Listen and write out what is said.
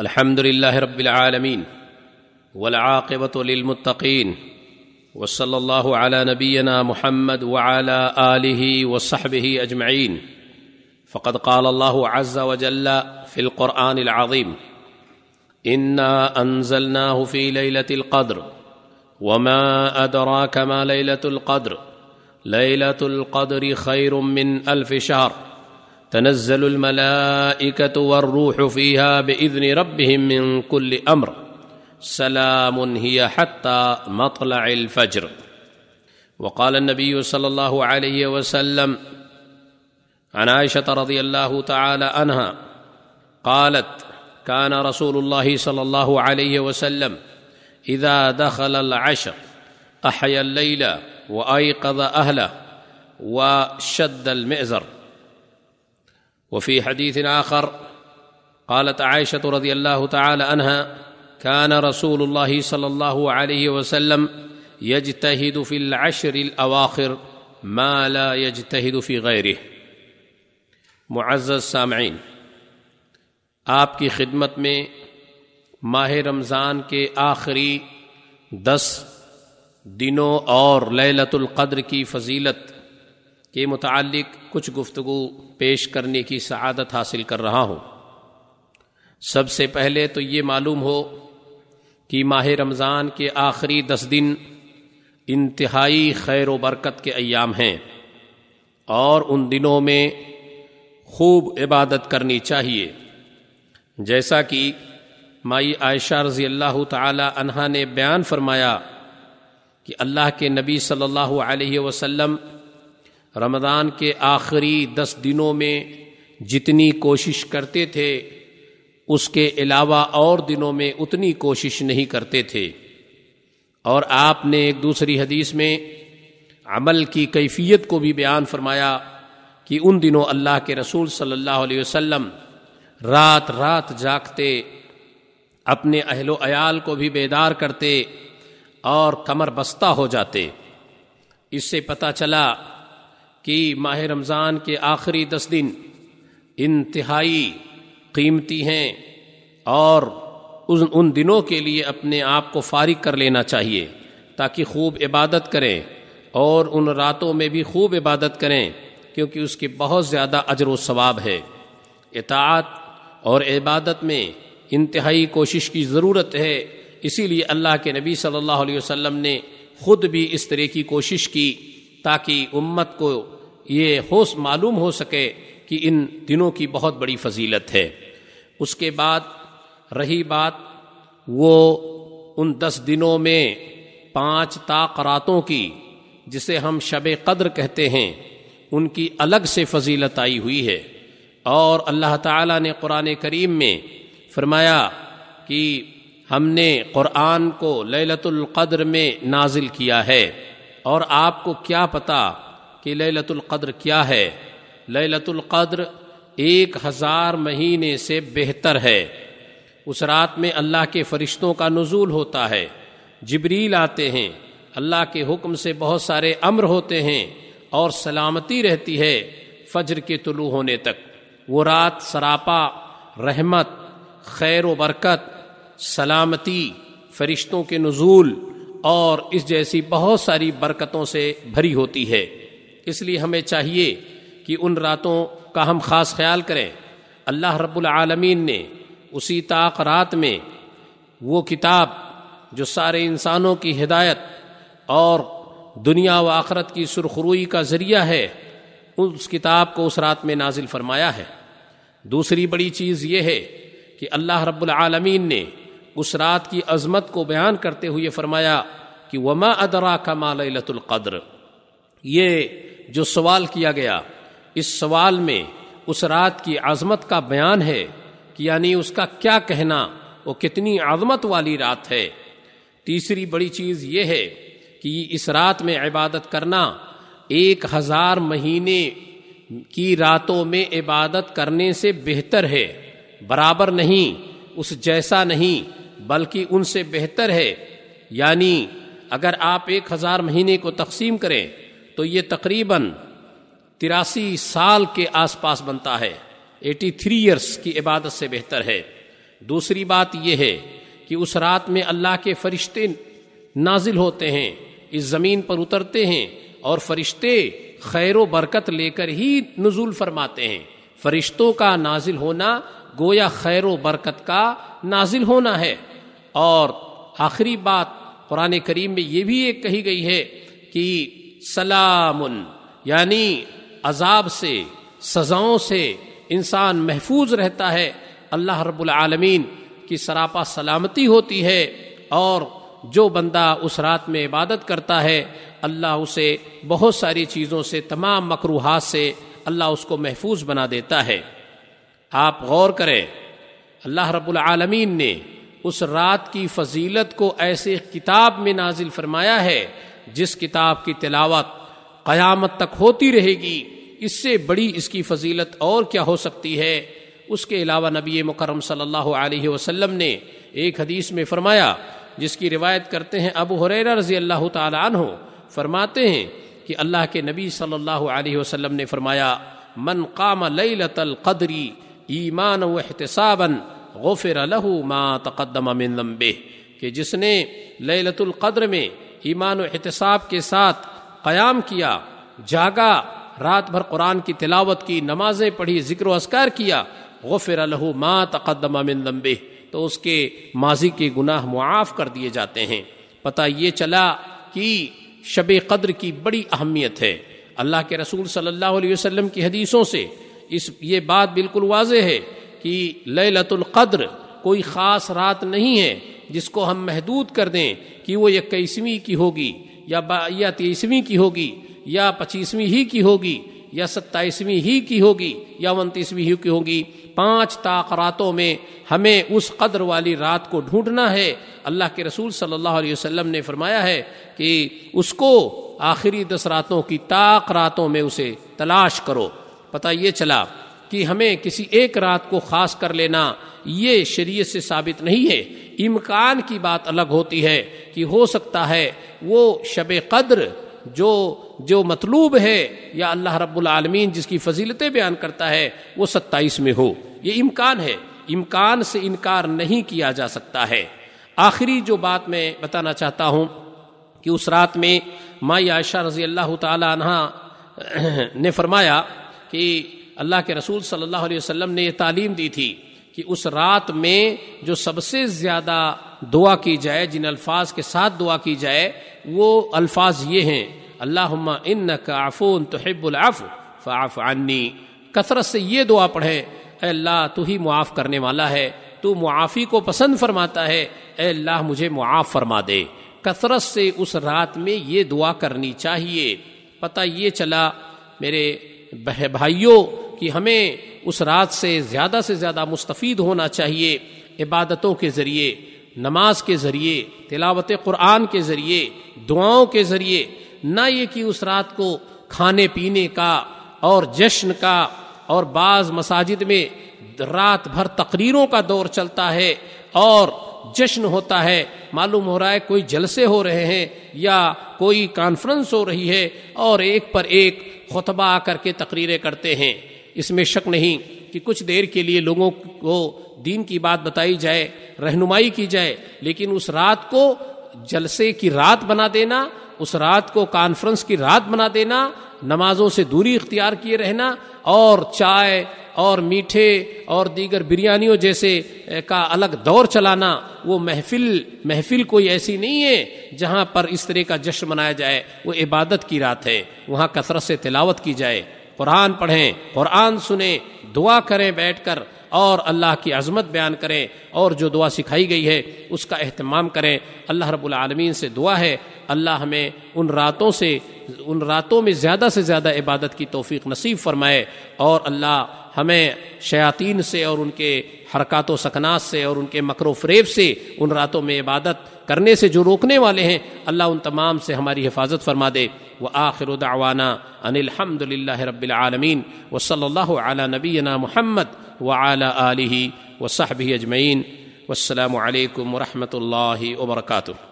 الحمد لله رب العالمين والعاقبة للمتقين وصلى الله على نبينا محمد وعلى آله وصحبه أجمعين فقد قال الله عز وجل في القرآن العظيم إنا أنزلناه في ليلة القدر وما أدراك ما ليلة القدر ليلة القدر خير من ألف شهر تنزل الملائكة والروح فيها بإذن ربهم من كل أمر. سلام هي حتى مطلع الفجر. وقال النبي صلى الله عليه وسلم عن عائشة رضي الله تعالى عنها، قالت كان رسول الله صلى الله عليه وسلم إذا دخل العشر أحيا الليل وأيقظ أهله وشد المئزر. وفي حديث آخر قالت عائشة رضي الله تعالى عنها كان رسول الله صلى الله عليه وسلم يجتهد في العشر الأواخر ما لا يجتهد في غيره. معزز سامعین، آپ کی خدمت میں ماہ رمضان کے آخری دس دنوں اور للت القدر کی فضیلت کے متعلق کچھ گفتگو پیش کرنے کی سعادت حاصل کر رہا ہوں۔ سب سے پہلے تو یہ معلوم ہو کہ ماہ رمضان کے آخری دس دن انتہائی خیر و برکت کے ایام ہیں اور ان دنوں میں خوب عبادت کرنی چاہیے۔ جیسا کہ مائی عائشہ رضی اللہ تعالی عنہا نے بیان فرمایا کہ اللہ کے نبی صلی اللہ علیہ وسلم رمضان کے آخری دس دنوں میں جتنی کوشش کرتے تھے، اس کے علاوہ اور دنوں میں اتنی کوشش نہیں کرتے تھے۔ اور آپ نے ایک دوسری حدیث میں عمل کی کیفیت کو بھی بیان فرمایا کہ ان دنوں اللہ کے رسول صلی اللہ علیہ وسلم رات رات جاگتے، اپنے اہل و عیال کو بھی بیدار کرتے اور کمر بستہ ہو جاتے۔ اس سے پتہ چلا کہ ماہ رمضان کے آخری دس دن انتہائی قیمتی ہیں اور ان دنوں کے لیے اپنے آپ کو فارغ کر لینا چاہیے تاکہ خوب عبادت کریں اور ان راتوں میں بھی خوب عبادت کریں کیونکہ اس کی بہت زیادہ اجر و ثواب ہے۔ اطاعت اور عبادت میں انتہائی کوشش کی ضرورت ہے، اسی لیے اللہ کے نبی صلی اللہ علیہ وسلم نے خود بھی اس طرح کی کوشش کی۔ تاکہ امت کو یہ ہوش معلوم ہو سکے کہ ان دنوں کی بہت بڑی فضیلت ہے۔ اس کے بعد رہی بات، وہ ان دس دنوں میں پانچ تاقراتوں کی، جسے ہم شب قدر کہتے ہیں، ان کی الگ سے فضیلت آئی ہوئی ہے۔ اور اللہ تعالیٰ نے قرآن کریم میں فرمایا کہ ہم نے قرآن کو للت القدر میں نازل کیا ہے۔ اور آپ کو کیا پتا کہ للت القدر کیا ہے؟ للت القدر ایک ہزار مہینے سے بہتر ہے۔ اس رات میں اللہ کے فرشتوں کا نزول ہوتا ہے۔ جبریل آتے ہیں۔ اللہ کے حکم سے بہت سارے امر ہوتے ہیں اور سلامتی رہتی ہے فجر کے طلوع ہونے تک۔ وہ رات سراپا، رحمت، خیر و برکت، سلامتی، فرشتوں کے نزول اور اس جیسی بہت ساری برکتوں سے بھری ہوتی ہے۔ اس لیے ہمیں چاہیے کہ ان راتوں کا ہم خاص خیال کریں۔ اللہ رب العالمین نے اسی طاق رات میں وہ کتاب جو سارے انسانوں کی ہدایت اور دنیا و آخرت کی سرخروئی کا ذریعہ ہے، اس کتاب کو اس رات میں نازل فرمایا ہے۔ دوسری بڑی چیز یہ ہے کہ اللہ رب العالمین نے اس رات کی عظمت کو بیان کرتے ہوئے فرمایا کہ وما ادرا کا مالت القدر۔ یہ جو سوال کیا گیا، اس سوال میں اس رات کی عظمت کا بیان ہے کہ یعنی اس کا کیا کہنا، وہ کتنی عظمت والی رات ہے۔ تیسری بڑی چیز یہ ہے کہ اس رات میں عبادت کرنا، ایک ہزار مہینے کی راتوں میں عبادت کرنے سے بہتر ہے۔ برابر نہیں، اس جیسا نہیں، بلکہ ان سے بہتر ہے۔ یعنی اگر آپ ایک ہزار مہینے کو تقسیم کریں تو یہ تقریباً تراسی سال کے آس پاس بنتا ہے۔ ایٹی تھری ایئرس کی عبادت سے بہتر ہے۔ دوسری بات یہ ہے کہ اس رات میں اللہ کے فرشتے نازل ہوتے ہیں، اس زمین پر اترتے ہیں اور فرشتے خیر و برکت لے کر ہی نزول فرماتے ہیں۔ فرشتوں کا نازل ہونا گویا خیر و برکت کا نازل ہونا ہے۔ اور آخری بات قرآن کریم میں یہ بھی ایک کہی گئی ہے کہ سلام یعنی عذاب سے، سزاؤں سے انسان محفوظ رہتا ہے۔ اللہ رب العالمین کی سراپا سلامتی ہوتی ہے اور جو بندہ اس رات میں عبادت کرتا ہے، اللہ اسے بہت ساری چیزوں سے، تمام مکروحات سے اللہ اس کو محفوظ بنا دیتا ہے۔ آپ غور کریں، اللہ رب العالمین نے اس رات کی فضیلت کو ایسے کتاب میں نازل فرمایا ہے جس کتاب کی تلاوت قیامت تک ہوتی رہے گی۔ اس سے بڑی اس کی فضیلت اور کیا ہو سکتی ہے؟ اس کے علاوہ نبی مکرم صلی اللہ علیہ وسلم نے ایک حدیث میں فرمایا، جس کی روایت کرتے ہیں ابو حریر رضی اللہ تعالیٰ عنہ، فرماتے ہیں کہ اللہ کے نبی صلی اللہ علیہ وسلم نے فرمایا، من قام لیلت القدری ایمان و احتسابا غفر له ما تقدم من ذنبه، کہ جس نے لیلت القدر میں ایمان و احتساب کے ساتھ قیام کیا، جاگا، رات بھر قرآن کی تلاوت کی، نمازیں پڑھی، ذکر و اذکار کیا، غفر له ما تقدم من ذنبه، تو اس کے ماضی کے گناہ معاف کر دیے جاتے ہیں۔ پتہ یہ چلا کہ شب قدر کی بڑی اہمیت ہے۔ اللہ کے رسول صلی اللہ علیہ وسلم کی حدیثوں سے اس، یہ بات بالکل واضح ہے۔ کہ لیلت القدر، کوئی خاص رات نہیں ہے جس کو ہم محدود کر دیں کہ وہ اکیسویں کی ہوگی، یا با، یا تیسویں کی ہوگی، یا پچیسویں ہی کی ہوگی، یا ستائیسویں ہی کی ہوگی، یا انتیسویں ہی کی ہوگی۔ پانچ طاقراتوں میں ہمیں اس قدر والی رات کو ڈھونڈنا ہے۔ اللہ کے رسول صلی اللہ علیہ وسلم نے فرمایا ہے کہ اس کو آخری دس راتوں کی طاق راتوں میں اسے تلاش کرو۔ پتہ یہ چلا کہ ہمیں کسی ایک رات کو خاص کر لینا یہ شریعت سے ثابت نہیں ہے۔ امکان کی بات الگ ہوتی ہے کہ ہو سکتا ہے وہ شب قدر جو جو مطلوب ہے یا اللہ رب العالمین جس کی فضیلتیں بیان کرتا ہے وہ ستائیس میں ہو۔ یہ امکان ہے۔ امکان سے انکار نہیں کیا جا سکتا ہے۔ آخری جو بات میں بتانا چاہتا ہوں کہ اس رات میں مائی عائشہ رضی اللہ تعالی عنہ نے فرمایا کہ اللہ کے رسول صلی اللہ علیہ وسلم نے یہ تعلیم دی تھی کہ اس رات میں جو سب سے زیادہ دعا کی جائے، جن الفاظ کے ساتھ دعا کی جائے، وہ الفاظ یہ ہیں اللہ ان کا آفون تو فعف عنی۔ کثرت سے یہ دعا پڑھے اے اللہ تو ہی معاف کرنے والا ہے، تو معافی کو پسند فرماتا ہے، اے اللہ مجھے معاف فرما دے۔ کثرت سے اس رات میں یہ دعا کرنی چاہیے۔ پتہ یہ چلا، میرے بھائیوں کہ ہمیں اس رات سے زیادہ سے زیادہ مستفید ہونا چاہیے عبادتوں کے ذریعے، نماز کے ذریعے، تلاوت قرآن کے ذریعے، دعاؤں کے ذریعے، نہ یہ کہ اس رات کو کھانے پینے کا اور جشن کا اور بعض مساجد میں رات بھر تقریروں کا دور چلتا ہے اور جشن ہوتا ہے، معلوم ہو رہا ہے کوئی جلسے ہو رہے ہیں یا کوئی کانفرنس ہو رہی ہے اور ایک پر ایک خطبہ آ کر کے تقریریں کرتے ہیں۔ اس میں شک نہیں کہ کچھ دیر کے لیے لوگوں کو دین کی بات بتائی جائے، رہنمائی کی جائے، لیکن اس رات کو جلسے کی رات بنا دینا، اس رات کو کانفرنس کی رات بنا دینا، نمازوں سے دوری اختیار کیے رہنا، اور چائے، اور میٹھے، اور دیگر بریانیوں جیسے کا الگ دور چلانا، وہ محفل محفل کوئی ایسی نہیں ہے جہاں پر اس طرح کا جشن منایا جائے، وہ عبادت کی رات ہے، وہاں کثرت سے تلاوت کی جائے۔ قرآن پڑھیں، قرآن سنیں، دعا کریں بیٹھ کر، اور اللہ کی عظمت بیان کریں، اور جو دعا سکھائی گئی ہے، اس کا اہتمام کریں۔ اللہ رب العالمین سے دعا ہے۔ اللہ ہمیں ان راتوں سے، ان راتوں میں زیادہ سے زیادہ عبادت کی توفیق نصیب فرمائے، اور اللہ ہمیں شیاطین سے اور ان کے حرکات و سکنات سے اور ان کے مکر و فریب سے ان راتوں میں عبادت کرنے سے جو روکنے والے ہیں، اللہ ان تمام سے ہماری حفاظت فرما دے۔ و آخر دعوانا ان الحمد للہ رب العالمین و صلی اللہ علیہ نبینا محمد و اعلیٰ علیہ و صحب اجمعین والسلام علیکم ورحمۃ اللہ وبرکاتہ